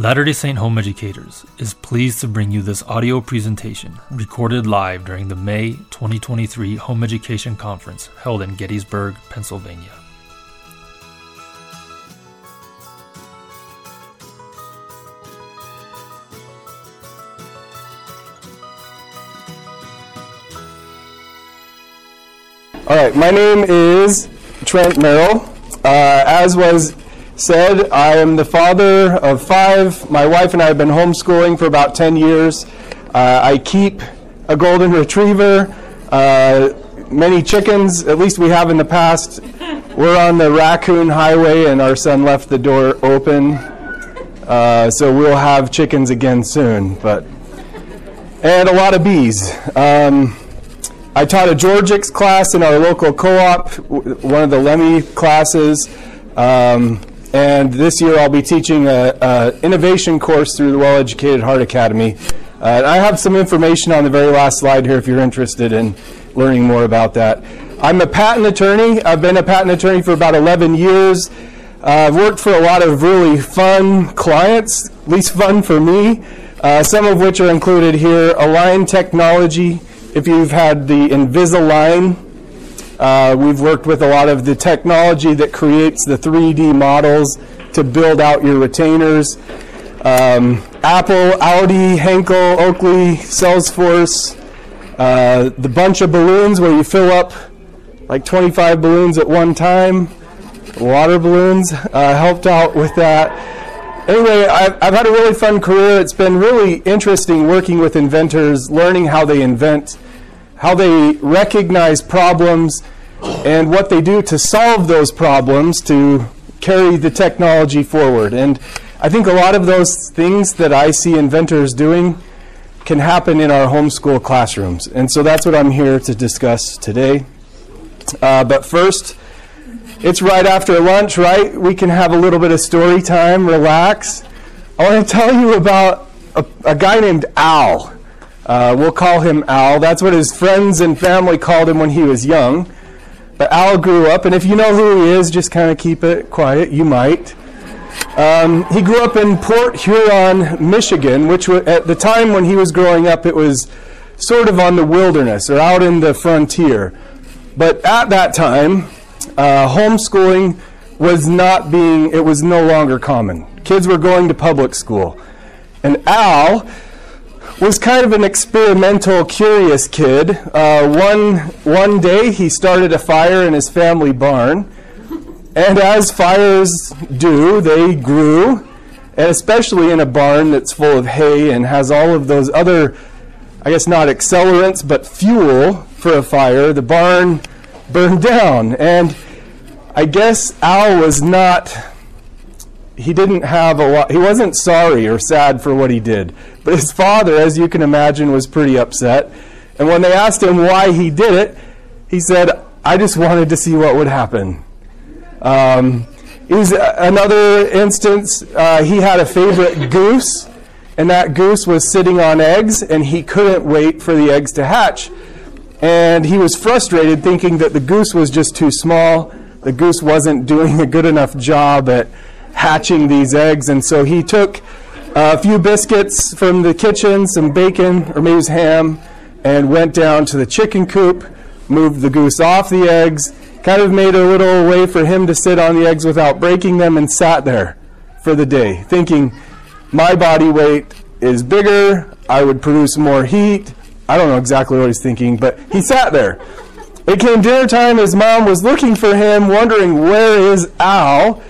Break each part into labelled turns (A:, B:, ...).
A: Latter day Saint Home Educators is pleased to bring you this audio presentation recorded live during the May 2023 Home Education Conference held in Gettysburg, Pennsylvania.
B: All right, my name is Trent Merrell. Uh, as was said, I am the father of five. My wife and I have been homeschooling for about 10 years. Uh, I keep a golden retriever, uh, many chickens, at least we have in the past. We're on the raccoon highway, and our son left the door open. Uh, so we'll have chickens again soon, but and a lot of bees. Um, I taught a Georgics class in our local co-op, one of the Lemmy classes, um, and this year I'll be teaching an innovation course through the Well Educated Heart Academy. Uh, I have some information on the very last slide here if you're interested in learning more about that. I'm a patent attorney. I've been a patent attorney for about 11 years. Uh, I've worked for a lot of really fun clients, least fun for me, uh, some of which are included here. Align Technology, if you've had the Invisalign, uh, we've worked with a lot of the technology that creates the 3D models to build out your retainers. Um, Apple, Audi, Henkel, Oakley, Salesforce, uh, the bunch of balloons where you fill up like 25 balloons at one time, water balloons, uh, helped out with that. Anyway, I've, I've had a really fun career. It's been really interesting working with inventors, learning how they invent, how they recognize problems, and what they do to solve those problems to carry the technology forward. And I think a lot of those things that I see inventors doing can happen in our homeschool classrooms. And so that's what I'm here to discuss today. Uh, but first, it's right after lunch, right? We can have a little bit of story time, relax. I want to tell you about a, a guy named Al. Uh, we'll call him Al. That's what his friends and family called him when he was young. But Al grew up, and if you know who he is, just kind of keep it quiet. You might. Um, he grew up in Port Huron, Michigan, which w- at the time when he was growing up, it was sort of on the wilderness or out in the frontier. But at that time, uh, homeschooling was not being, it was no longer common. Kids were going to public school. And Al was kind of an experimental, curious kid. Uh, one, one day he started a fire in his family barn. And as fires do, they grew. And especially in a barn that's full of hay and has all of those other, I guess not accelerants, but fuel for a fire, the barn burned down. And I guess Al was not, he didn't have a lot, he wasn't sorry or sad for what he did. But his father, as you can imagine, was pretty upset. And when they asked him why he did it, he said, I just wanted to see what would happen. Um, is another instance, uh, he had a favorite goose, and that goose was sitting on eggs, and he couldn't wait for the eggs to hatch. And he was frustrated, thinking that the goose was just too small the goose wasn't doing a good enough job at hatching these eggs, and so he took uh, a few biscuits from the kitchen, some bacon, or maybe it was ham, and went down to the chicken coop, moved the goose off the eggs, kind of made a little way for him to sit on the eggs without breaking them, and sat there for the day, thinking, my body weight is bigger, I would produce more heat. I don't know exactly what he's thinking, but he sat there. It came dinner time. His mom was looking for him, wondering where is Al.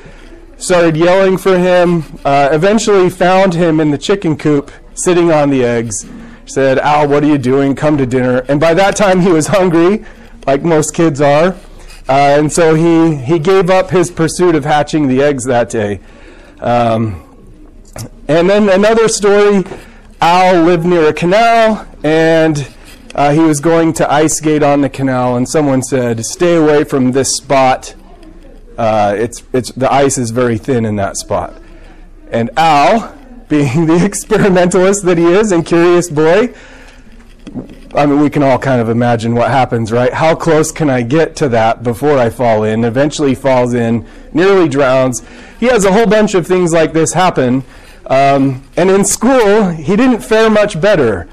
B: Started yelling for him. Uh, eventually found him in the chicken coop, sitting on the eggs. Said, "Al, what are you doing? Come to dinner." And by that time, he was hungry, like most kids are. Uh, and so he, he gave up his pursuit of hatching the eggs that day. Um, and then another story Al lived near a canal, and uh, he was going to ice skate on the canal, and someone said, "Stay away from this spot. Uh, it's it's the ice is very thin in that spot." And Al, being the experimentalist that he is and curious boy, I mean, we can all kind of imagine what happens, right? How close can I get to that before I fall in? Eventually falls in, nearly drowns. He has a whole bunch of things like this happen. Um, and in school, he didn't fare much better.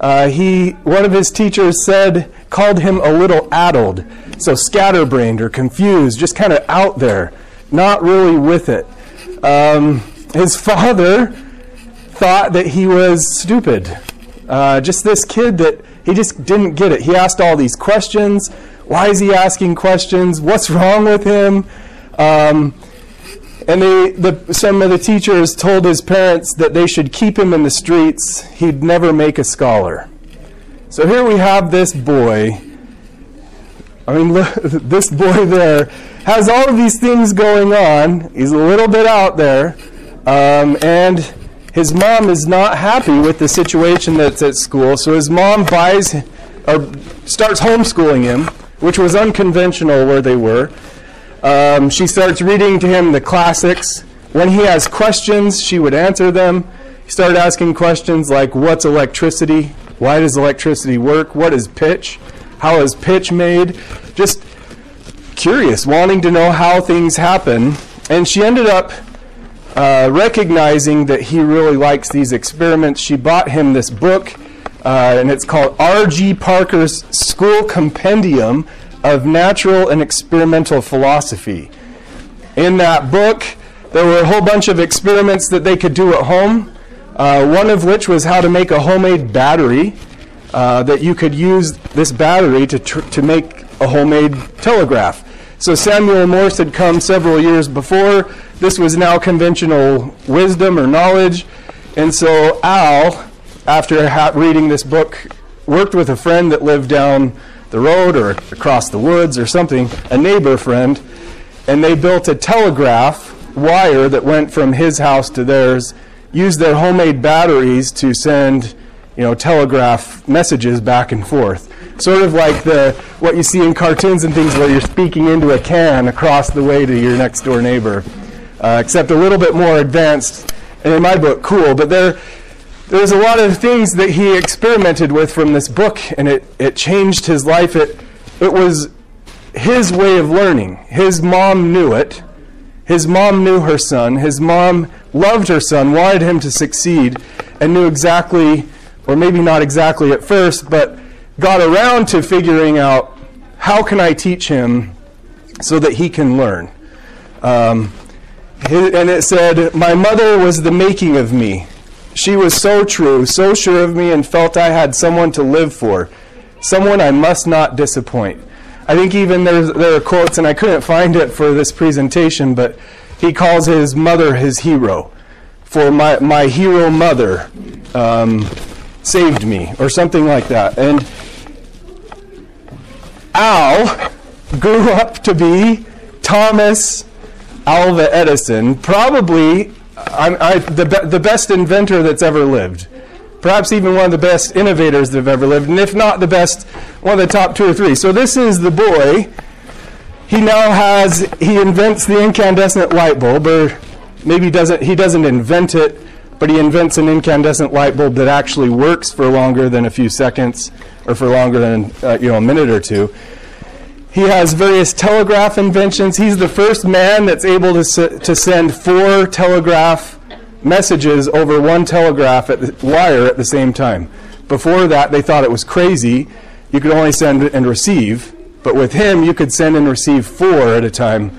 B: Uh, he, one of his teachers said, called him a little addled, so scatterbrained or confused, just kind of out there, not really with it. Um, his father thought that he was stupid. Uh, just this kid that he just didn't get it. He asked all these questions. Why is he asking questions? What's wrong with him? Um, and they, the, some of the teachers told his parents that they should keep him in the streets. He'd never make a scholar. So here we have this boy. I mean, look, this boy there has all of these things going on. He's a little bit out there. Um, and his mom is not happy with the situation that's at school. So his mom buys or starts homeschooling him, which was unconventional where they were. Um, she starts reading to him the classics. When he has questions, she would answer them. He started asking questions like, What's electricity? Why does electricity work? What is pitch? How is pitch made? Just curious, wanting to know how things happen. And she ended up uh, recognizing that he really likes these experiments. She bought him this book, uh, and it's called R.G. Parker's School Compendium of Natural and Experimental Philosophy. In that book, there were a whole bunch of experiments that they could do at home, uh, one of which was how to make a homemade battery. Uh, that you could use this battery to, to make a homemade telegraph. So Samuel Morse had come several years before. This was now conventional wisdom or knowledge. And so Al, after reading this book, worked with a friend that lived down the road or across the woods or something, a neighbor friend, and they built a telegraph wire that went from his house to theirs, used their homemade batteries to send, you know, telegraph messages back and forth. Sort of like the what you see in cartoons and things where you're speaking into a can across the way to your next door neighbor. Uh, except a little bit more advanced, and in my book, cool, but they're there's a lot of things that he experimented with from this book, and it, it changed his life. It, it was his way of learning. His mom knew it. His mom knew her son. His mom loved her son, wanted him to succeed, and knew exactly, or maybe not exactly at first, but got around to figuring out how can I teach him so that he can learn. Um, and it said, My mother was the making of me. She was so true, so sure of me, and felt I had someone to live for, someone I must not disappoint. I think even there are quotes, and I couldn't find it for this presentation, but he calls his mother his hero. For my, my hero mother um, saved me, or something like that. And Al grew up to be Thomas Alva Edison, probably I'm, I, the, be, the best inventor that's ever lived. Perhaps even one of the best innovators that have ever lived, and if not the best, one of the top two or three. So this is the boy. He now has, he invents the incandescent light bulb, or maybe doesn't, he doesn't invent it, but he invents an incandescent light bulb that actually works for longer than a few seconds, or for longer than uh, you know a minute or two. He has various telegraph inventions. He's the first man that's able to, s- to send four telegraph messages over one telegraph at the wire at the same time. Before that, they thought it was crazy. You could only send and receive. But with him, you could send and receive four at a time.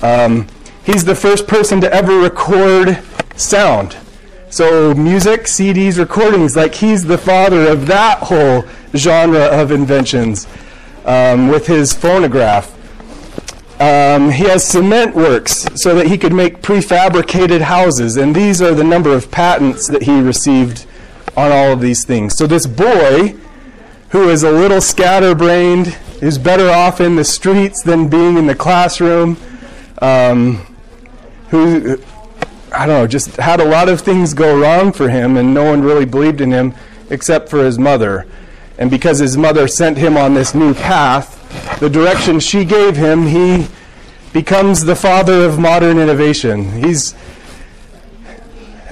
B: Um, he's the first person to ever record sound. So, music, CDs, recordings, like he's the father of that whole genre of inventions um, with his phonograph. Um, he has cement works so that he could make prefabricated houses, and these are the number of patents that he received on all of these things. So, this boy, who is a little scatterbrained, is better off in the streets than being in the classroom, um, who, I don't know, just had a lot of things go wrong for him, and no one really believed in him except for his mother. And because his mother sent him on this new path, the direction she gave him, he becomes the father of modern innovation. He's,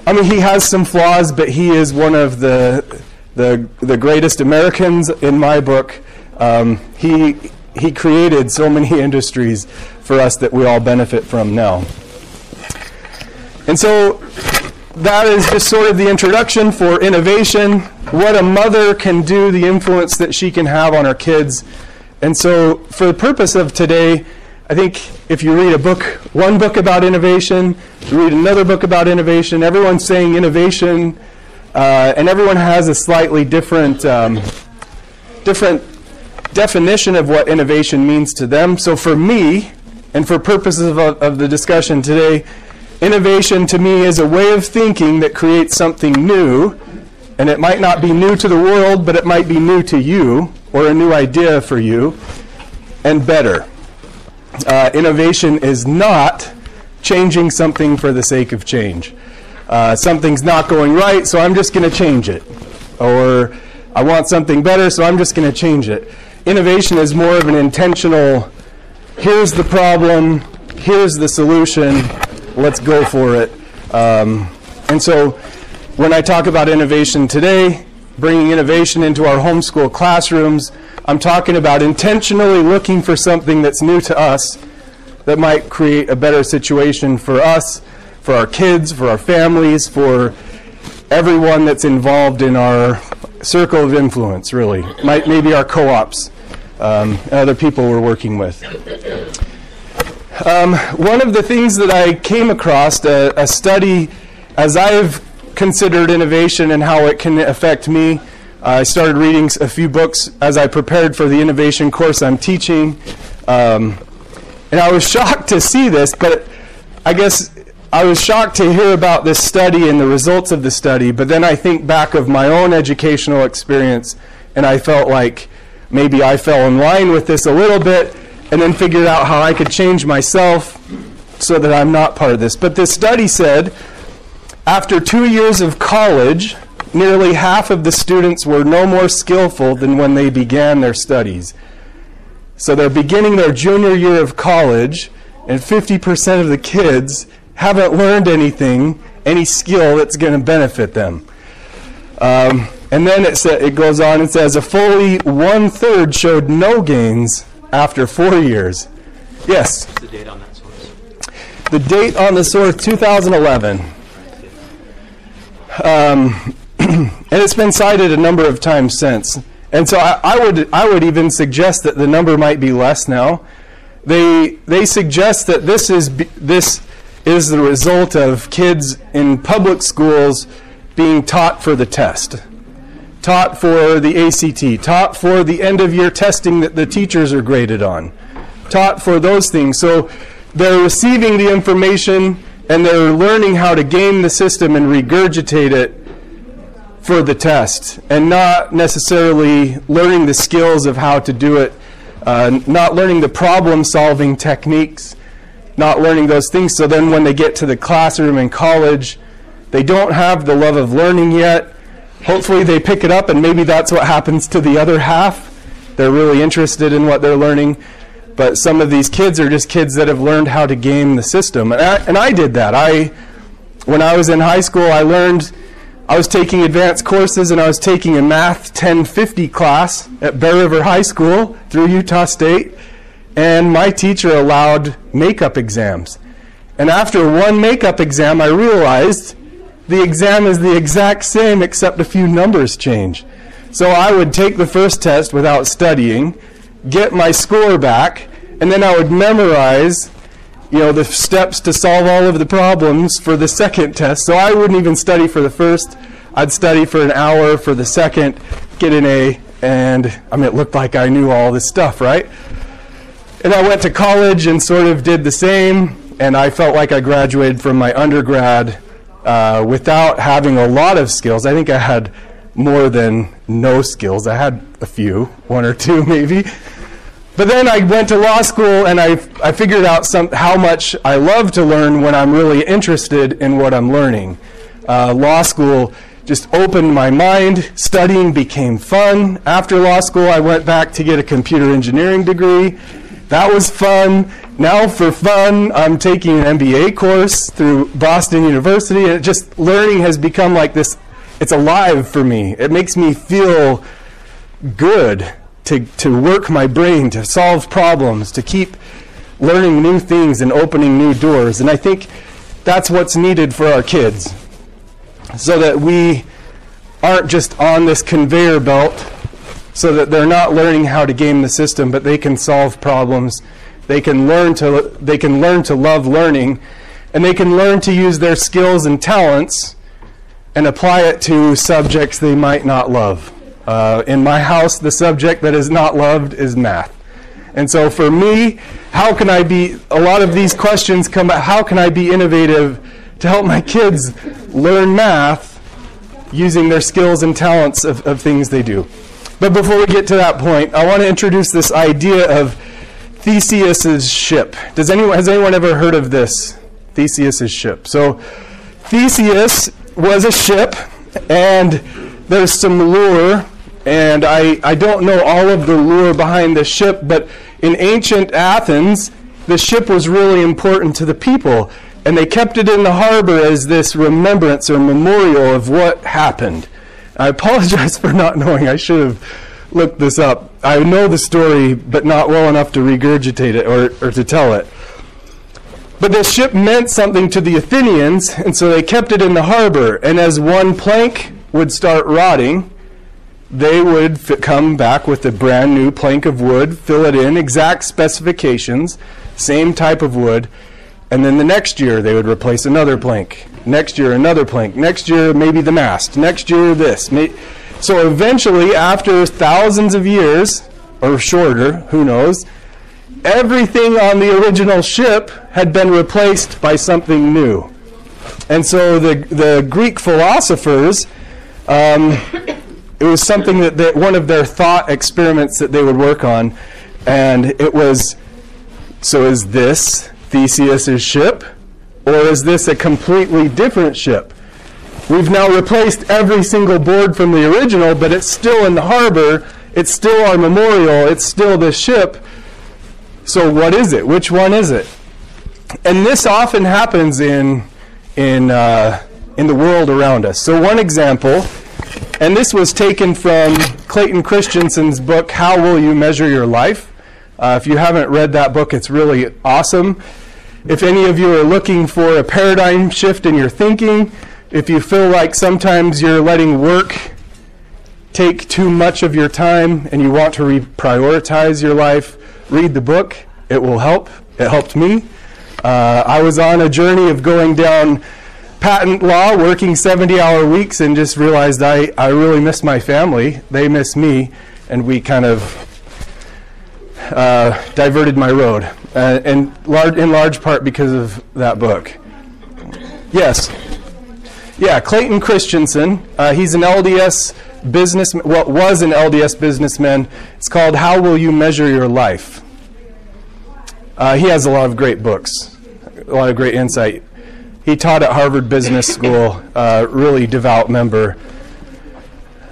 B: I mean, he has some flaws, but he is one of the, the, the greatest Americans in my book. Um, he, he created so many industries for us that we all benefit from now. And so that is just sort of the introduction for innovation, what a mother can do, the influence that she can have on her kids. And so, for the purpose of today, I think if you read a book, one book about innovation, you read another book about innovation, everyone's saying innovation, uh, and everyone has a slightly different, um, different definition of what innovation means to them. So for me, and for purposes of, of the discussion today, innovation to me is a way of thinking that creates something new, and it might not be new to the world, but it might be new to you, or a new idea for you, and better. Uh, innovation is not changing something for the sake of change. Uh, something's not going right, so I'm just going to change it. Or I want something better, so I'm just going to change it. Innovation is more of an intentional here's the problem, here's the solution, let's go for it. Um, and so when I talk about innovation today, bringing innovation into our homeschool classrooms, I'm talking about intentionally looking for something that's new to us that might create a better situation for us, for our kids, for our families, for everyone that's involved in our circle of influence, really. Might, maybe our co ops, um, and other people we're working with. Um, one of the things that I came across, a, a study, as I've considered innovation and how it can affect me, I started reading a few books as I prepared for the innovation course I'm teaching. Um, and I was shocked to see this, but I guess I was shocked to hear about this study and the results of the study. But then I think back of my own educational experience, and I felt like maybe I fell in line with this a little bit, and then figured out how I could change myself so that I'm not part of this. But this study said after two years of college, nearly half of the students were no more skillful than when they began their studies. So they're beginning their junior year of college, and 50% of the kids haven't learned anything, any skill that's going to benefit them. Um, and then it, sa- it goes on and says a fully one third showed no gains after four years. Yes?
C: What's the date on that source?
B: The date on the source 2011. Um, and it's been cited a number of times since. And so I, I, would I would even suggest that the number might be less now. They they suggest that this is this is the result of kids in public schools being taught for the test, taught for the ACT, taught for the end of year testing that the teachers are graded on, taught for those things. So they're receiving the information and they're learning how to game the system and regurgitate it for the test and not necessarily learning the skills of how to do it, uh, not learning the problem solving techniques, not learning those things. So then when they get to the classroom in college, they don't have the love of learning yet. Hopefully they pick it up, and maybe that's what happens to the other half. They're really interested in what they're learning. But some of these kids are just kids that have learned how to game the system. And I, and I did that. I, when I was in high school, I learned I was taking advanced courses and I was taking a Math 1050 class at Bear River High School through Utah State, and my teacher allowed makeup exams. And after one makeup exam, I realized the exam is the exact same except a few numbers change. So I would take the first test without studying, get my score back, and then I would memorize you know, the steps to solve all of the problems for the second test. So I wouldn't even study for the first. I'd study for an hour for the second, get an A, and I mean, it looked like I knew all this stuff, right? And I went to college and sort of did the same, and I felt like I graduated from my undergrad uh, without having a lot of skills. I think I had more than no skills. I had a few, one or two maybe. But then I went to law school and I, I figured out some, how much I love to learn when I'm really interested in what I'm learning. Uh, law school just opened my mind. Studying became fun. After law school, I went back to get a computer engineering degree. That was fun. Now, for fun, I'm taking an MBA course through Boston University. And just learning has become like this. It's alive for me. It makes me feel good to, to work my brain, to solve problems, to keep learning new things and opening new doors. And I think that's what's needed for our kids. so that we aren't just on this conveyor belt, so that they're not learning how to game the system, but they can solve problems. They can learn to, they can learn to love learning, and they can learn to use their skills and talents and apply it to subjects they might not love. Uh, in my house, the subject that is not loved is math. And so for me, how can I be, a lot of these questions come about, how can I be innovative to help my kids learn math using their skills and talents of, of things they do? But before we get to that point, I want to introduce this idea of Theseus's ship. Does anyone, has anyone ever heard of this? Theseus's ship. So Theseus was a ship, and there's some lure, and I, I don't know all of the lure behind the ship, but in ancient Athens, the ship was really important to the people, and they kept it in the harbor as this remembrance or memorial of what happened. I apologize for not knowing. I should have looked this up. I know the story, but not well enough to regurgitate it or, or to tell it. But this ship meant something to the Athenians, and so they kept it in the harbor. And as one plank would start rotting, they would come back with a brand new plank of wood, fill it in, exact specifications, same type of wood, and then the next year they would replace another plank. Next year, another plank. Next year, maybe the mast. Next year, this. So eventually, after thousands of years, or shorter, who knows, everything on the original ship had been replaced by something new. And so the, the Greek philosophers, um, it was something that one of their thought experiments that they would work on. And it was so is this Theseus's ship? Or is this a completely different ship? We've now replaced every single board from the original, but it's still in the harbor. It's still our memorial. It's still the ship so what is it? Which one is it? And this often happens in in uh, in the world around us. So one example, and this was taken from Clayton Christensen's book, "How Will You Measure Your Life." Uh, if you haven't read that book, it's really awesome. If any of you are looking for a paradigm shift in your thinking, if you feel like sometimes you're letting work take too much of your time and you want to reprioritize your life, read the book. It will help. It helped me. Uh, I was on a journey of going down patent law, working 70 hour weeks, and just realized I, I really miss my family. They miss me, and we kind of uh, diverted my road, uh, and lar- in large part because of that book. Yes. Yeah, Clayton Christensen. Uh, he's an LDS businessman, what well, was an LDS businessman. It's called How Will You Measure Your Life? Uh, he has a lot of great books, a lot of great insight. He taught at Harvard Business School, uh, really devout member.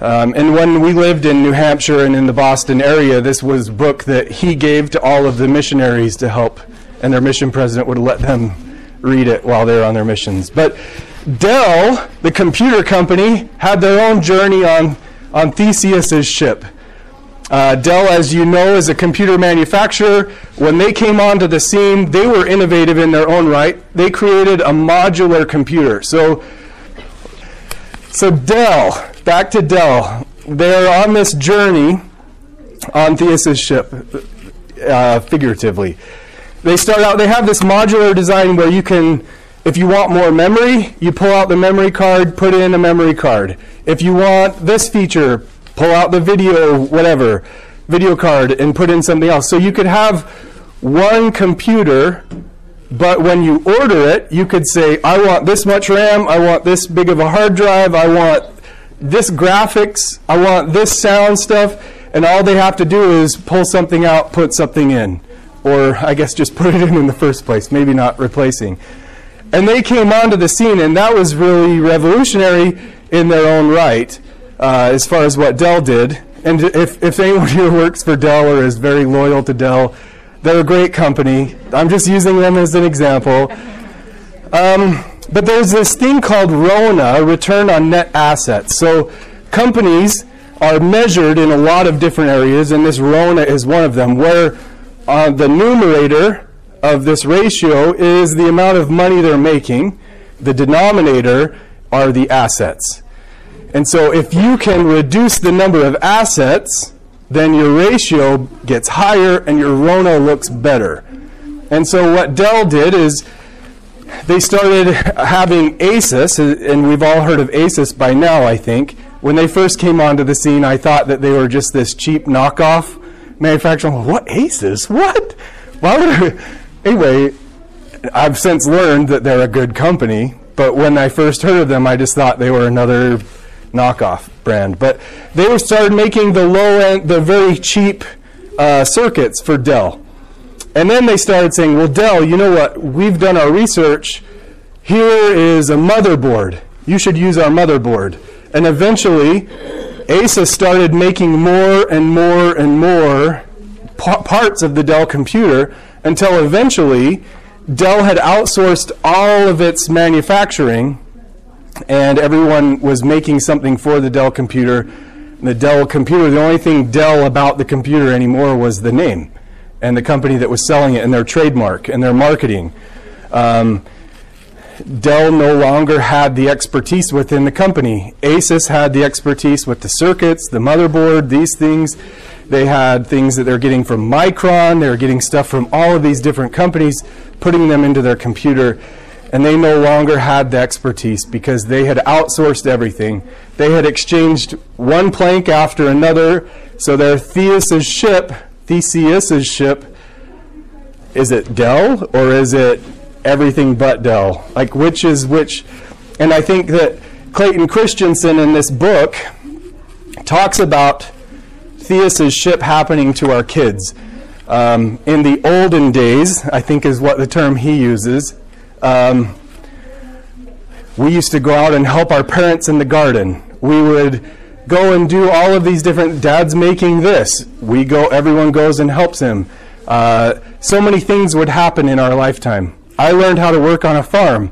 B: Um, and when we lived in New Hampshire and in the Boston area, this was book that he gave to all of the missionaries to help, and their mission president would let them read it while they were on their missions. But Dell, the computer company, had their own journey on, on Theseus's ship. Uh, Dell, as you know, is a computer manufacturer. When they came onto the scene, they were innovative in their own right. They created a modular computer. So, so Dell, back to Dell, they're on this journey on Theseus's ship, uh, figuratively. They start out, they have this modular design where you can if you want more memory, you pull out the memory card, put in a memory card. If you want this feature, pull out the video, whatever, video card, and put in something else. So you could have one computer, but when you order it, you could say, I want this much RAM, I want this big of a hard drive, I want this graphics, I want this sound stuff, and all they have to do is pull something out, put something in. Or I guess just put it in in the first place, maybe not replacing. And they came onto the scene, and that was really revolutionary in their own right, uh, as far as what Dell did. And if, if anyone here works for Dell or is very loyal to Dell, they're a great company. I'm just using them as an example. Um, but there's this thing called RONA, return on net assets. So companies are measured in a lot of different areas, and this RONA is one of them, where uh, the numerator of this ratio is the amount of money they're making. The denominator are the assets. And so if you can reduce the number of assets, then your ratio gets higher and your RONA looks better. And so what Dell did is they started having ASUS, and we've all heard of ASUS by now, I think. When they first came onto the scene, I thought that they were just this cheap knockoff manufacturer. What ASUS? What? Why would I? Anyway, I've since learned that they're a good company, but when I first heard of them, I just thought they were another knockoff brand. But they started making the low end, the very cheap uh, circuits for Dell. And then they started saying, well, Dell, you know what? We've done our research. Here is a motherboard. You should use our motherboard. And eventually, ASUS started making more and more and more pa- parts of the Dell computer until eventually Dell had outsourced all of its manufacturing and everyone was making something for the Dell computer. The Dell computer, the only thing Dell about the computer anymore was the name and the company that was selling it and their trademark and their marketing. Um, Dell no longer had the expertise within the company. Asus had the expertise with the circuits, the motherboard, these things. They had things that they're getting from Micron. They were getting stuff from all of these different companies, putting them into their computer and they no longer had the expertise because they had outsourced everything. They had exchanged one plank after another, so their Theseus ship, Theseus's ship, is it Dell or is it everything but Dell? Like which is which? And I think that Clayton Christensen in this book talks about Theseus's ship happening to our kids. Um, in the olden days, I think is what the term he uses, um, we used to go out and help our parents in the garden. We would go and do all of these different. Dad's making this. We go. Everyone goes and helps him. Uh, so many things would happen in our lifetime. I learned how to work on a farm,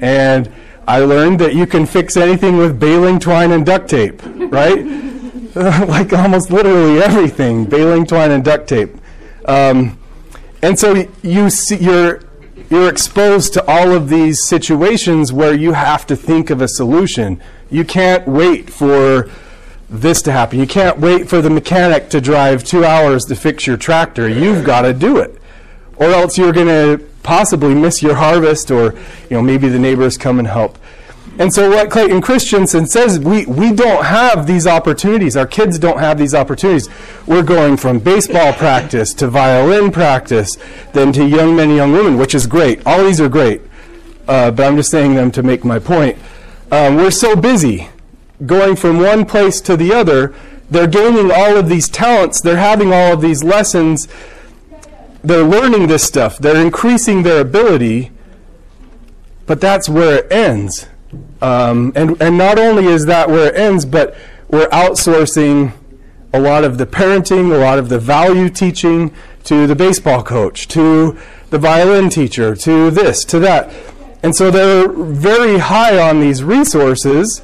B: and I learned that you can fix anything with baling twine and duct tape, right? like almost literally everything, baling twine and duct tape. Um, and so you see, you're you're exposed to all of these situations where you have to think of a solution. You can't wait for this to happen. You can't wait for the mechanic to drive two hours to fix your tractor. You've got to do it. Or else you're going to possibly miss your harvest, or you know maybe the neighbors come and help. And so, what Clayton Christensen says, we, we don't have these opportunities. Our kids don't have these opportunities. We're going from baseball practice to violin practice, then to young men, and young women, which is great. All these are great. Uh, but I'm just saying them to make my point. Um, we're so busy going from one place to the other. They're gaining all of these talents, they're having all of these lessons, they're learning this stuff, they're increasing their ability, but that's where it ends um, and, and not only is that where it ends, but we're outsourcing a lot of the parenting, a lot of the value teaching to the baseball coach, to the violin teacher, to this, to that. And so they're very high on these resources,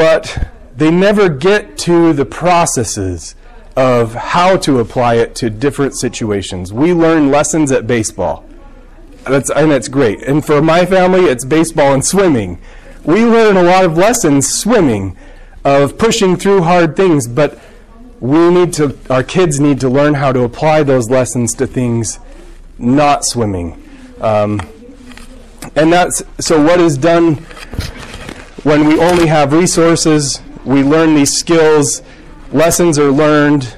B: but they never get to the processes of how to apply it to different situations. We learn lessons at baseball. That's, and that's great. And for my family, it's baseball and swimming. We learn a lot of lessons swimming, of pushing through hard things, but we need to, our kids need to learn how to apply those lessons to things not swimming. Um, and that's, so what is done when we only have resources, we learn these skills, lessons are learned,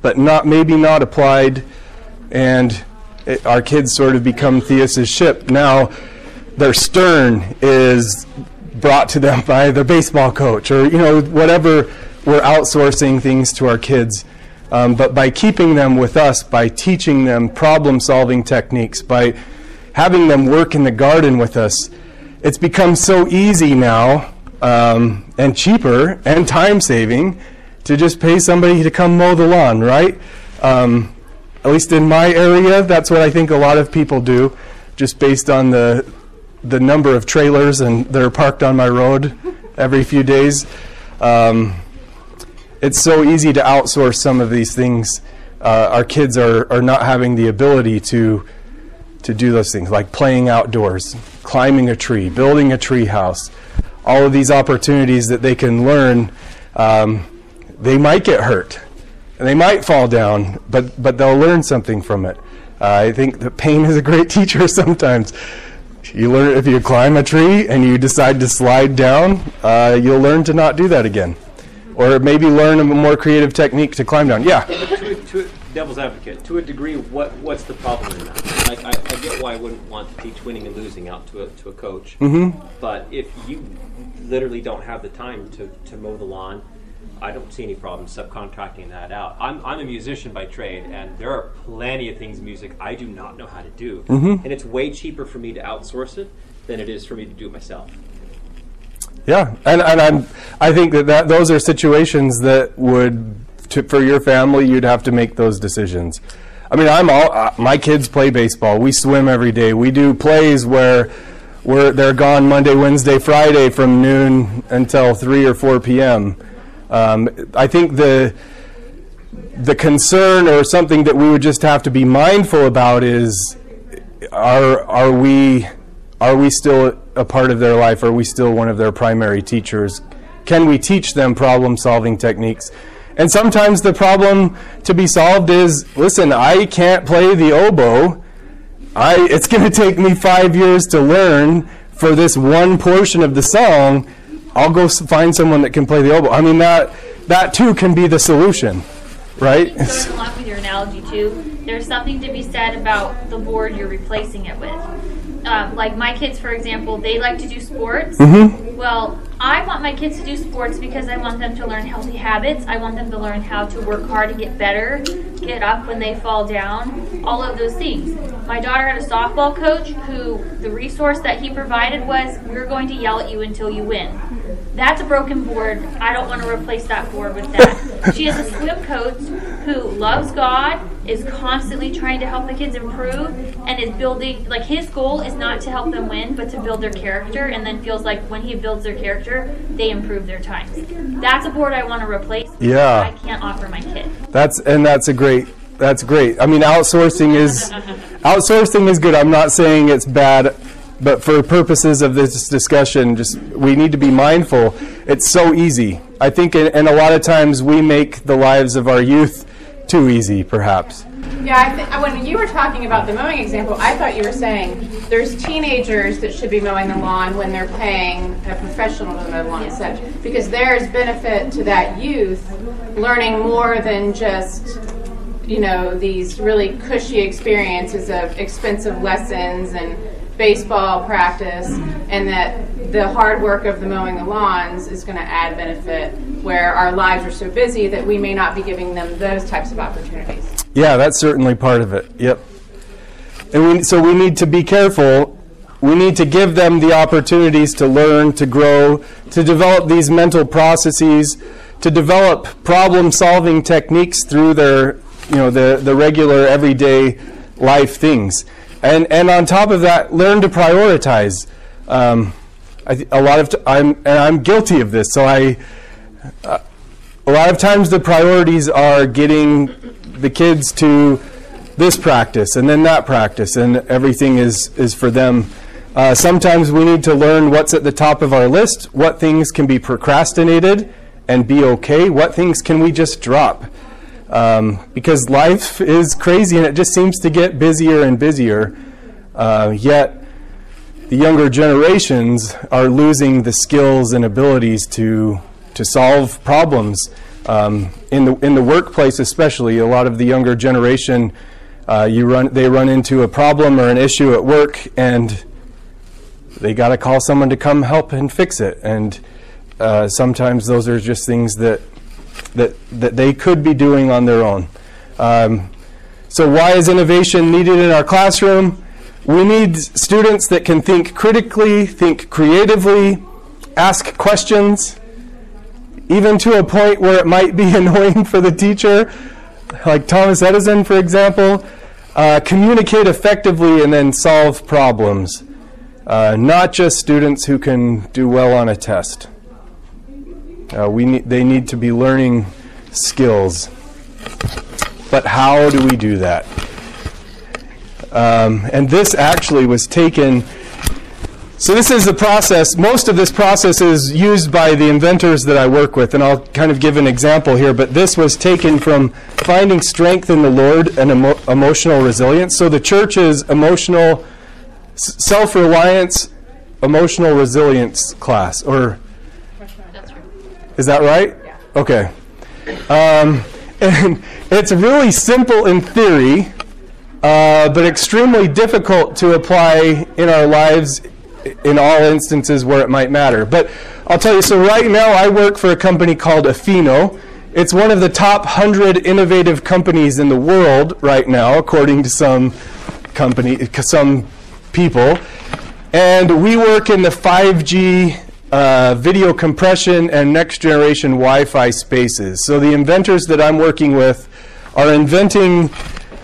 B: but not, maybe not applied, and it, our kids sort of become Theseus's ship. Now, their stern is brought to them by their baseball coach, or you know whatever. We're outsourcing things to our kids, um, but by keeping them with us, by teaching them problem-solving techniques, by having them work in the garden with us, it's become so easy now um, and cheaper and time-saving to just pay somebody to come mow the lawn, right? Um, at least in my area, that's what I think a lot of people do, just based on the the number of trailers and that are parked on my road every few days. Um, it's so easy to outsource some of these things. Uh, our kids are, are not having the ability to to do those things, like playing outdoors, climbing a tree, building a tree house. All of these opportunities that they can learn, um, they might get hurt and they might fall down, but, but they'll learn something from it. Uh, I think that pain is a great teacher sometimes. You learn if you climb a tree and you decide to slide down, uh, you'll learn to not do that again, or maybe learn a more creative technique to climb down. Yeah.
C: to, to devil's advocate, to a degree, what what's the problem in that? Like, I, why I wouldn't want to teach winning and losing out to a, to a coach,
B: Mm-hmm.
C: but if you literally don't have the time to, to mow the lawn, I don't see any problem subcontracting that out. I'm, I'm a musician by trade, and there are plenty of things in music I do not know how to do,
B: Mm-hmm.
C: and it's way cheaper for me to outsource it than it is for me to do it myself.
B: Yeah, and, and I'm, I think that, that those are situations that would, to, for your family, you'd have to make those decisions. I mean, I'm all, uh, my kids play baseball. We swim every day. We do plays where we're, they're gone Monday, Wednesday, Friday from noon until 3 or 4 p.m. Um, I think the, the concern or something that we would just have to be mindful about is are are we are we still a part of their life? Are we still one of their primary teachers? Can we teach them problem solving techniques? And sometimes the problem to be solved is listen, I can't play the oboe. I it's going to take me 5 years to learn for this one portion of the song. I'll go find someone that can play the oboe. I mean that that too can be the solution, right?
D: Going along with your analogy too, there's something to be said about the board you're replacing it with. Um, like my kids, for example, they like to do sports. Well, I want my kids to do sports because I want them to learn healthy habits. I want them to learn how to work hard and get better, get up when they fall down, all of those things. My daughter had a softball coach who the resource that he provided was we're going to yell at you until you win. That's a broken board. I don't want to replace that board with that. she has a swim coach who loves God, is constantly trying to help the kids improve, and is building, like, his goal is not to help them win, but to build their character, and then feels like when he builds their character, they improve their times. That's a board I want to replace.
B: Yeah.
D: I can't offer my kid.
B: That's and that's a great that's great. I mean outsourcing is outsourcing is good. I'm not saying it's bad, but for purposes of this discussion, just we need to be mindful. It's so easy. I think and, and a lot of times we make the lives of our youth too easy perhaps.
E: Yeah, I th- when you were talking about the mowing example, I thought you were saying there's teenagers that should be mowing the lawn when they're paying a professional to mow the lawn instead, because there's benefit to that youth learning more than just you know these really cushy experiences of expensive lessons and baseball practice, and that the hard work of the mowing the lawns is going to add benefit where our lives are so busy that we may not be giving them those types of opportunities.
B: Yeah, that's certainly part of it. Yep. And we, so we need to be careful. We need to give them the opportunities to learn, to grow, to develop these mental processes, to develop problem-solving techniques through their, you know, the, the regular everyday life things. And, and on top of that, learn to prioritize. Um, I a lot of t- I'm and I'm guilty of this. So I a lot of times the priorities are getting the kids to this practice and then that practice, and everything is, is for them. Uh, sometimes we need to learn what's at the top of our list, what things can be procrastinated and be okay, what things can we just drop. Um, because life is crazy and it just seems to get busier and busier. Uh, yet, the younger generations are losing the skills and abilities to to solve problems um, in the in the workplace, especially. A lot of the younger generation, uh, you run they run into a problem or an issue at work, and they got to call someone to come help and fix it. And uh, sometimes those are just things that that that they could be doing on their own. Um, so, why is innovation needed in our classroom? We need students that can think critically, think creatively, ask questions, even to a point where it might be annoying for the teacher, like Thomas Edison, for example. Uh, communicate effectively and then solve problems, uh, not just students who can do well on a test. Uh, we need, they need to be learning skills. But how do we do that? Um, and this actually was taken. So this is the process. Most of this process is used by the inventors that I work with, and I'll kind of give an example here. But this was taken from finding strength in the Lord and emo- emotional resilience. So the church's emotional self-reliance, emotional resilience class, or. Is that right?
E: Yeah.
B: Okay. Um, and it's really simple in theory, uh, but extremely difficult to apply in our lives in all instances where it might matter. But I'll tell you, so right now I work for a company called Afino. It's one of the top 100 innovative companies in the world right now, according to some company, some people. And we work in the 5G uh, video compression and next generation Wi Fi spaces. So the inventors that I'm working with are inventing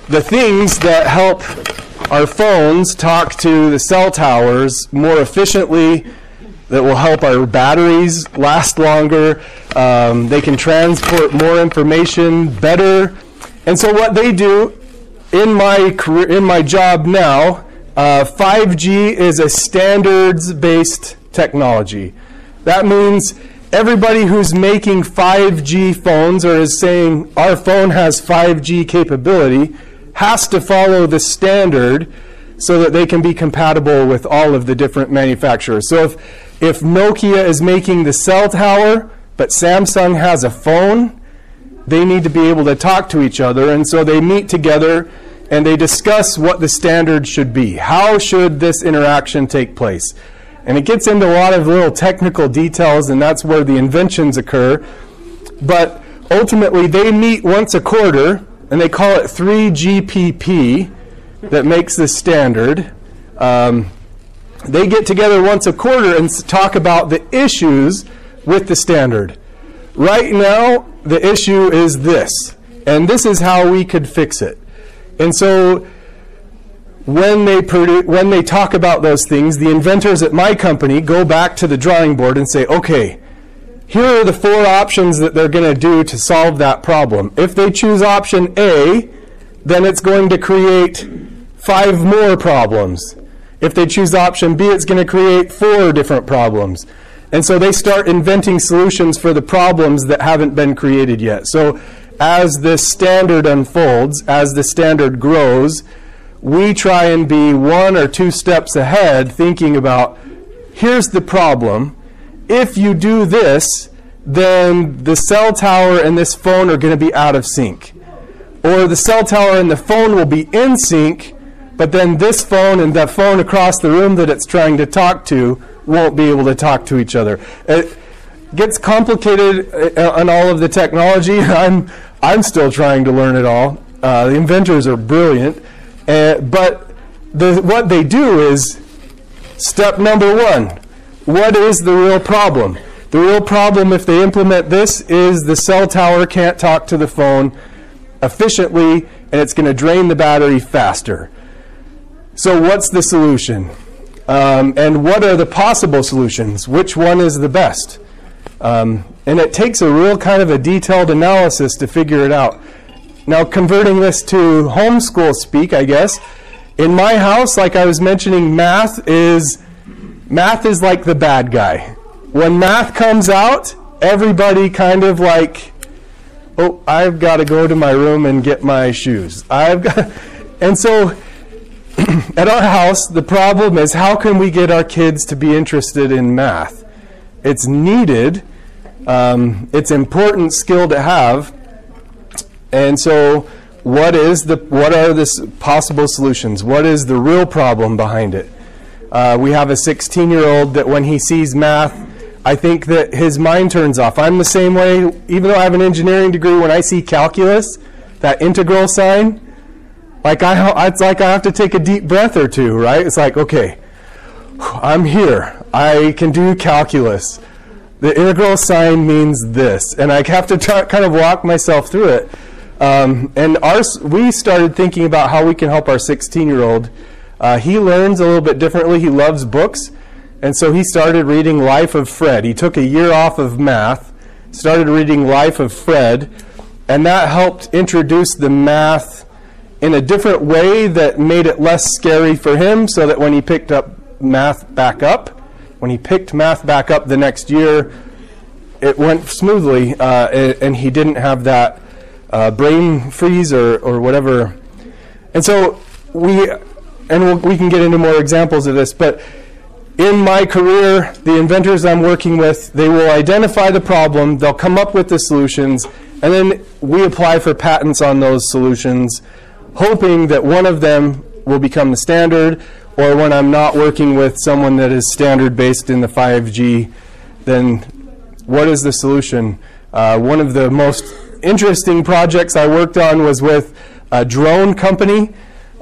B: the things that help our phones talk to the cell towers more efficiently, that will help our batteries last longer. Um, they can transport more information better. And so what they do in my career, in my job now, uh, 5G is a standards-based technology. That means everybody who's making 5G phones or is saying our phone has 5G capability has to follow the standard so that they can be compatible with all of the different manufacturers. So if, if Nokia is making the cell tower, but Samsung has a phone, they need to be able to talk to each other. And so they meet together and they discuss what the standard should be. How should this interaction take place? And it gets into a lot of little technical details, and that's where the inventions occur. But ultimately, they meet once a quarter, and they call it 3GPP, that makes the standard. Um, they get together once a quarter and talk about the issues with the standard. Right now, the issue is this, and this is how we could fix it. And so, when they produ- when they talk about those things, the inventors at my company go back to the drawing board and say, "Okay, here are the four options that they're going to do to solve that problem. If they choose option A, then it's going to create five more problems. If they choose option B, it's going to create four different problems. And so they start inventing solutions for the problems that haven't been created yet. So as this standard unfolds, as the standard grows, we try and be one or two steps ahead thinking about here's the problem. If you do this, then the cell tower and this phone are going to be out of sync. Or the cell tower and the phone will be in sync, but then this phone and the phone across the room that it's trying to talk to won't be able to talk to each other. It gets complicated uh, on all of the technology. I'm, I'm still trying to learn it all. Uh, the inventors are brilliant. Uh, but the, what they do is step number one what is the real problem? The real problem, if they implement this, is the cell tower can't talk to the phone efficiently and it's going to drain the battery faster. So, what's the solution? Um, and what are the possible solutions? Which one is the best? Um, and it takes a real kind of a detailed analysis to figure it out. Now, converting this to homeschool speak, I guess, in my house, like I was mentioning, math is math is like the bad guy. When math comes out, everybody kind of like, oh, I've got to go to my room and get my shoes. I've got, and so at our house, the problem is how can we get our kids to be interested in math? It's needed. Um, it's important skill to have. And so, what is the what are the possible solutions? What is the real problem behind it? Uh, we have a 16 year old that when he sees math, I think that his mind turns off. I'm the same way, even though I have an engineering degree, when I see calculus, that integral sign, like I, it's like I have to take a deep breath or two, right? It's like, okay, I'm here. I can do calculus. The integral sign means this, and I have to kind of walk myself through it. Um, and our, we started thinking about how we can help our 16 year old. Uh, he learns a little bit differently. He loves books, and so he started reading Life of Fred. He took a year off of math, started reading Life of Fred, and that helped introduce the math in a different way that made it less scary for him so that when he picked up math back up, when he picked math back up the next year, it went smoothly uh, and, and, he didn't have that uh, brain freeze or, or whatever. And so we, and we'll, we can get into more examples of this, but in my career, the inventors I'm working with, they will identify the problem, they'll come up with the solutions, and then we apply for patents on those solutions, hoping that one of them will become the standard, or when I'm not working with someone that is standard based in the 5G, then what is the solution? Uh, one of the most interesting projects I worked on was with a drone company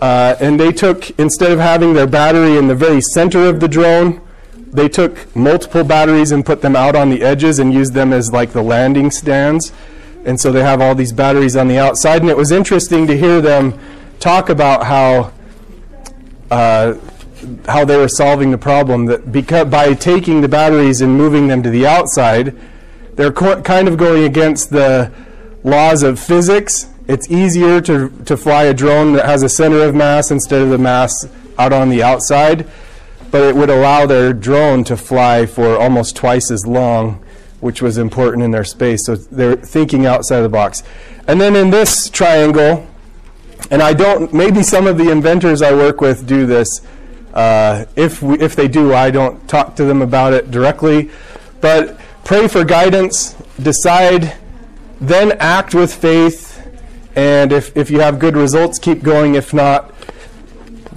B: uh, and they took, instead of having their battery in the very center of the drone, they took multiple batteries and put them out on the edges and used them as like the landing stands. And so they have all these batteries on the outside. And it was interesting to hear them talk about how uh, how they were solving the problem. That because by taking the batteries and moving them to the outside, they're kind of going against the laws of physics it's easier to, to fly a drone that has a center of mass instead of the mass out on the outside, but it would allow their drone to fly for almost twice as long, which was important in their space. So they're thinking outside the box. And then in this triangle, and I don't, maybe some of the inventors I work with do this. Uh, if, we, if they do, I don't talk to them about it directly. But pray for guidance, decide, then act with faith, and if, if you have good results, keep going. If not,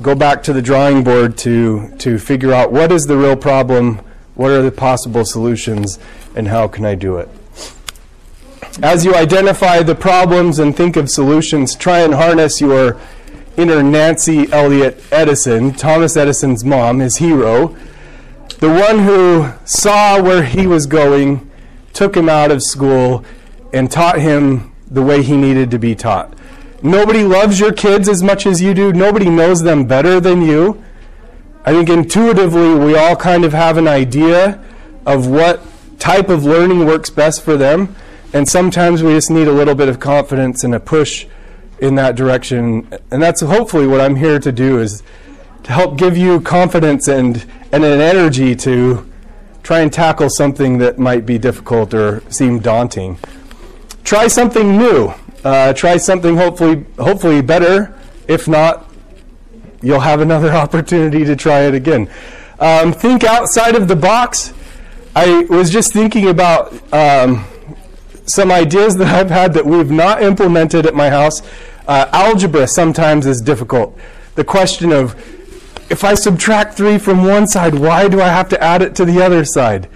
B: go back to the drawing board to, to figure out what is the real problem, what are the possible solutions, and how can I do it. As you identify the problems and think of solutions, try and harness your inner Nancy Elliott Edison, Thomas Edison's mom, his hero, the one who saw where he was going, took him out of school, and taught him the way he needed to be taught. Nobody loves your kids as much as you do. Nobody knows them better than you. I think intuitively we all kind of have an idea of what type of learning works best for them. And sometimes we just need a little bit of confidence and a push in that direction. And that's hopefully what I'm here to do is to help give you confidence and, and an energy to try and tackle something that might be difficult or seem daunting try something new. Uh, try something hopefully hopefully better. If not, you'll have another opportunity to try it again. Um, think outside of the box. I was just thinking about um, some ideas that I've had that we've not implemented at my house. Uh, algebra sometimes is difficult. The question of if I subtract 3 from one side, why do I have to add it to the other side?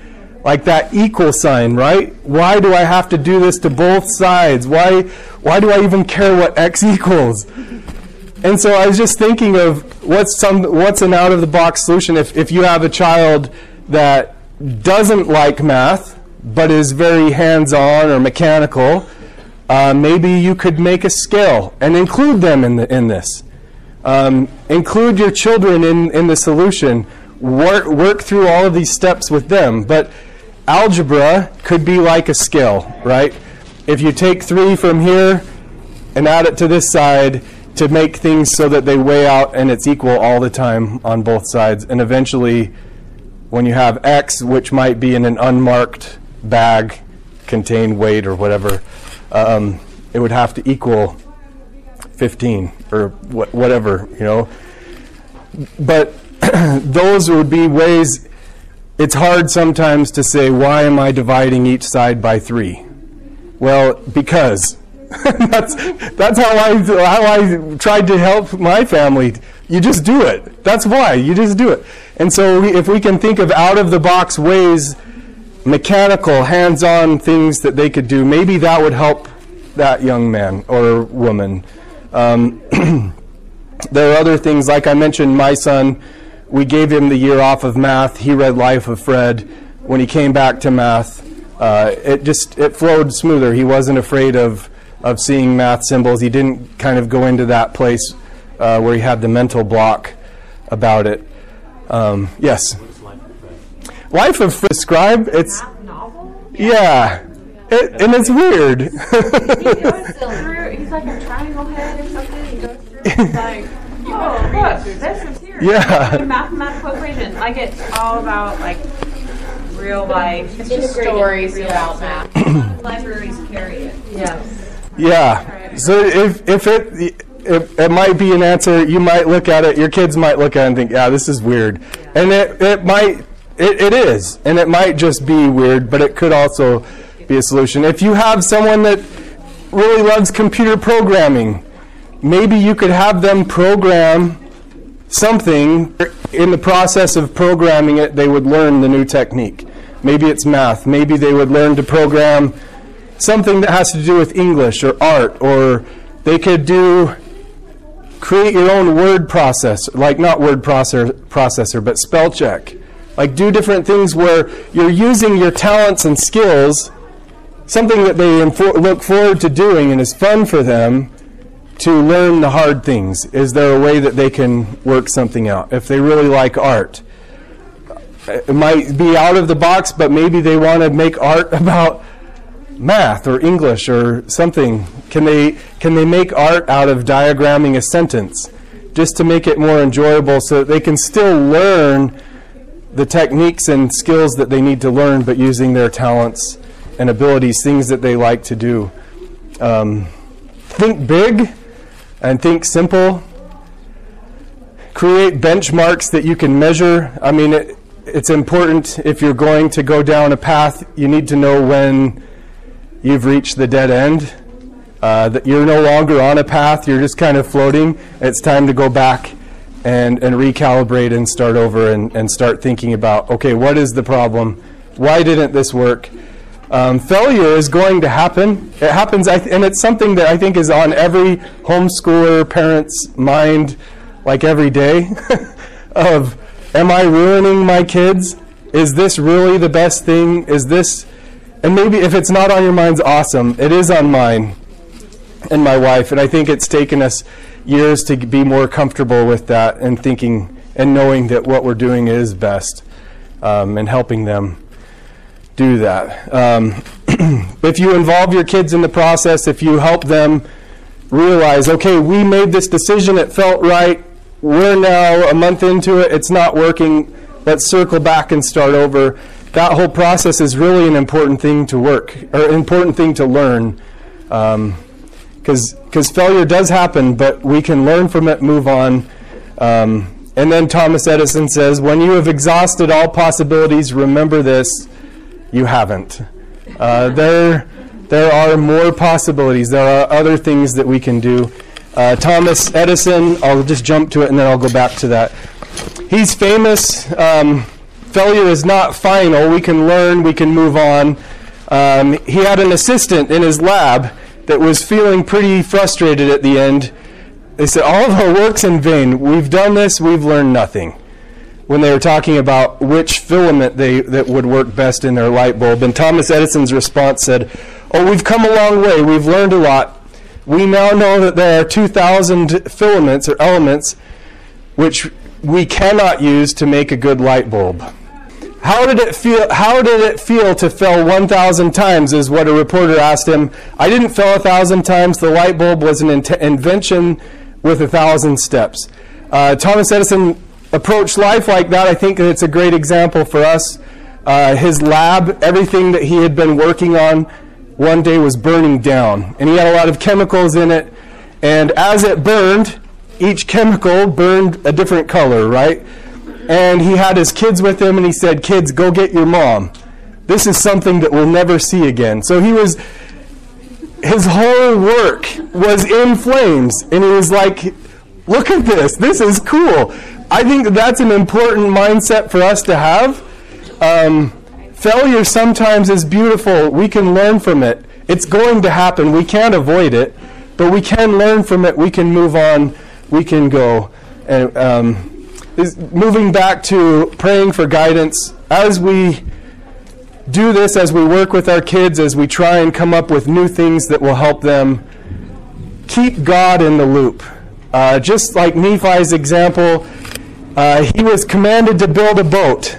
B: Like that equal sign, right? Why do I have to do this to both sides? Why, why do I even care what x equals? And so I was just thinking of what's some what's an out of the box solution if, if you have a child that doesn't like math but is very hands on or mechanical. Uh, maybe you could make a scale and include them in the, in this. Um, include your children in, in the solution. Work work through all of these steps with them, but algebra could be like a skill, right? If you take 3 from here and add it to this side to make things so that they weigh out and it's equal all the time on both sides. And eventually, when you have x, which might be in an unmarked bag, contain weight or whatever, um, it would have to equal 15 or wh- whatever, you know. But those would be ways it's hard sometimes to say, why am I dividing each side by three? Well, because. that's, that's how I, how I tried to help my family. You just do it. That's why. You just do it. And so we, if we can think of out of the box ways, mechanical, hands on things that they could do, maybe that would help that young man or woman. Um, there are other things, like I mentioned, my son we gave him the year off of math. He read Life of Fred. When he came back to math, uh, it just it flowed smoother. He wasn't afraid of of seeing math symbols. He didn't kind of go into that place uh, where he had the mental block about it. Um, yes. Life of Fred. Scribe. It's novel. yeah. It, and it's weird.
E: he goes through, He's like a triangle head or something.
F: He goes through, like, oh, look, this is here.
B: Yeah.
F: A mathematical equation. Like it's all about like real life.
E: It's just stories about math.
D: Libraries carry it.
F: Yes.
B: Yeah. So if if it it, it might be an answer, you might look at it. Your kids might look at it and think, "Yeah, this is weird," and it it might it, it is, and it might just be weird, but it could also be a solution. If you have someone that really loves computer programming, maybe you could have them program something. In the process of programming it, they would learn the new technique. Maybe it's math. Maybe they would learn to program something that has to do with English or art, or they could do create your own word processor, like not word processor, processor, but spell check. Like do different things where you're using your talents and skills, something that they look forward to doing and is fun for them, to learn the hard things. Is there a way that they can work something out? If they really like art, it might be out of the box, but maybe they want to make art about math or English or something? Can they can they make art out of diagramming a sentence just to make it more enjoyable so that they can still learn the techniques and skills that they need to learn, but using their talents and abilities, things that they like to do. Um, think big and think simple. Create benchmarks that you can measure. I mean, it, it's important if you're going to go down a path, you need to know when you've reached the dead end. Uh, that you're no longer on a path, you're just kind of floating. It's time to go back and, and recalibrate and start over and, and start thinking about okay, what is the problem? Why didn't this work? Um, failure is going to happen. It happens, and it's something that I think is on every homeschooler parent's mind, like every day. of, am I ruining my kids? Is this really the best thing? Is this, and maybe if it's not on your mind's awesome. It is on mine and my wife, and I think it's taken us years to be more comfortable with that and thinking and knowing that what we're doing is best um, and helping them do that. Um, if you involve your kids in the process, if you help them realize, okay, we made this decision, it felt right, we're now a month into it, it's not working, let's circle back and start over. That whole process is really an important thing to work, or important thing to learn. Um, because failure does happen, but we can learn from it, move on. Um, and then Thomas Edison says, When you have exhausted all possibilities, remember this you haven't. Uh, there, there are more possibilities. There are other things that we can do. Uh, Thomas Edison, I'll just jump to it and then I'll go back to that. He's famous. Um, failure is not final. We can learn, we can move on. Um, he had an assistant in his lab that was feeling pretty frustrated at the end. They said, All of our work's in vain. We've done this, we've learned nothing. When they were talking about which filament they, that would work best in their light bulb. And Thomas Edison's response said, Oh, we've come a long way. We've learned a lot. We now know that there are 2,000 filaments or elements which we cannot use to make a good light bulb. How did it feel? How did it feel to fail 1,000 times? Is what a reporter asked him. I didn't fail a thousand times. The light bulb was an in- invention with a thousand steps. Uh, Thomas Edison approached life like that. I think it's a great example for us. Uh, his lab, everything that he had been working on, one day was burning down, and he had a lot of chemicals in it. And as it burned, each chemical burned a different color, right? and he had his kids with him and he said, Kids, go get your mom. This is something that we'll never see again. So he was, his whole work was in flames. And he was like, Look at this. This is cool. I think that's an important mindset for us to have. Um, failure sometimes is beautiful. We can learn from it. It's going to happen. We can't avoid it, but we can learn from it. We can move on. We can go. And, um, moving back to praying for guidance as we do this, as we work with our kids, as we try and come up with new things that will help them. Keep God in the loop. Uh, just like Nephi's example, uh, he was commanded to build a boat.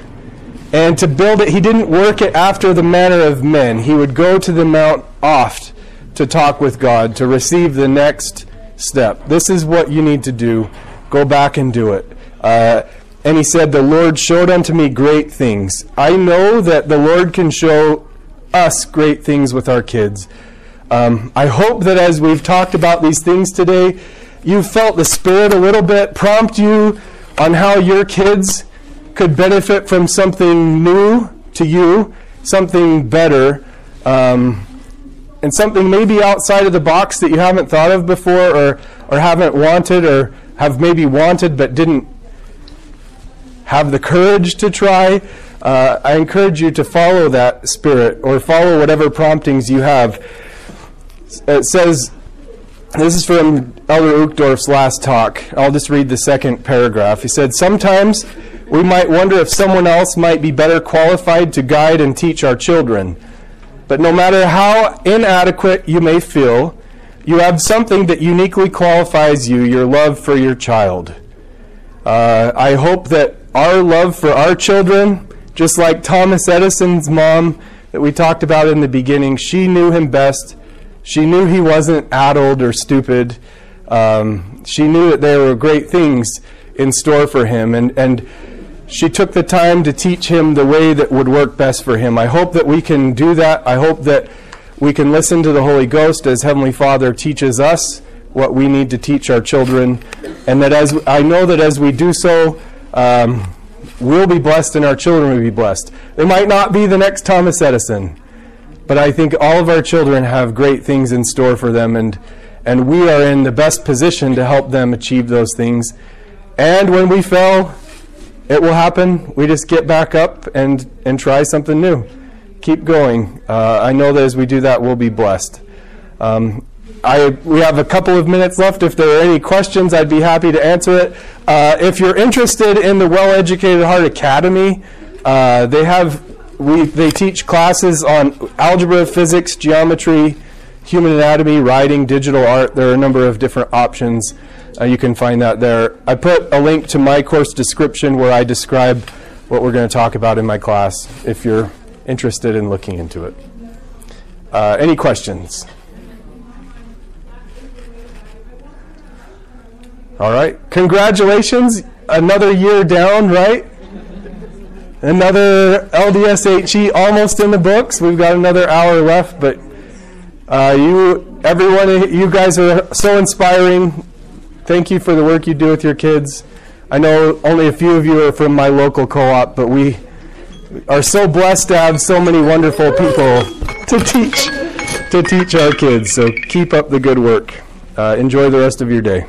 B: And to build it, he didn't work it after the manner of men. He would go to the mount oft to talk with God, to receive the next step. This is what you need to do. Go back and do it. Uh, and he said, The Lord showed unto me great things. I know that the Lord can show us great things with our kids. Um, I hope that as we've talked about these things today, you've felt the Spirit a little bit prompt you on how your kids could benefit from something new to you, something better, um, and something maybe outside of the box that you haven't thought of before or, or haven't wanted or have maybe wanted but didn't have the courage to try. Uh, I encourage you to follow that spirit or follow whatever promptings you have. It says, this is from Elder Uchtdorf's last talk. I'll just read the second paragraph. He said, Sometimes we might wonder if someone else might be better qualified to guide and teach our children. But no matter how inadequate you may feel, you have something that uniquely qualifies you your love for your child. Uh, I hope that our love for our children, just like Thomas Edison's mom that we talked about in the beginning, she knew him best. She knew he wasn't addled or stupid. Um, she knew that there were great things in store for him. And, and she took the time to teach him the way that would work best for him. I hope that we can do that. I hope that we can listen to the Holy Ghost as Heavenly Father teaches us what we need to teach our children, and that as I know that as we do so, um, we'll be blessed and our children will be blessed. They might not be the next Thomas Edison, but I think all of our children have great things in store for them, and and we are in the best position to help them achieve those things. And when we fail, it will happen. We just get back up and, and try something new. Keep going. Uh, I know that as we do that, we'll be blessed. Um, I, we have a couple of minutes left. If there are any questions, I'd be happy to answer it. Uh, if you're interested in the Well Educated Heart Academy, uh, they have we they teach classes on algebra, physics, geometry, human anatomy, writing, digital art. There are a number of different options. Uh, you can find that there. I put a link to my course description where I describe what we're going to talk about in my class if you're interested in looking into it. Uh, any questions? All right. Congratulations. Another year down, right? Another LDSHE almost in the books. We've got another hour left, but uh, you, everyone, you guys are so inspiring. Thank you for the work you do with your kids. I know only a few of you are from my local co op, but we are so blessed to have so many wonderful people to teach to teach our kids. So keep up the good work. Uh, enjoy the rest of your day.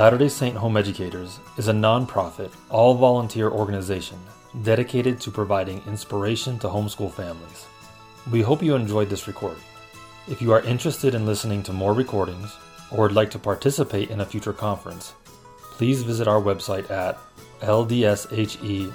A: Latter day Saint Home Educators is a nonprofit, all volunteer organization dedicated to providing inspiration to homeschool families. We hope you enjoyed this recording. If you are interested in listening to more recordings or would like to participate in a future conference, please visit our website at ldshe.org.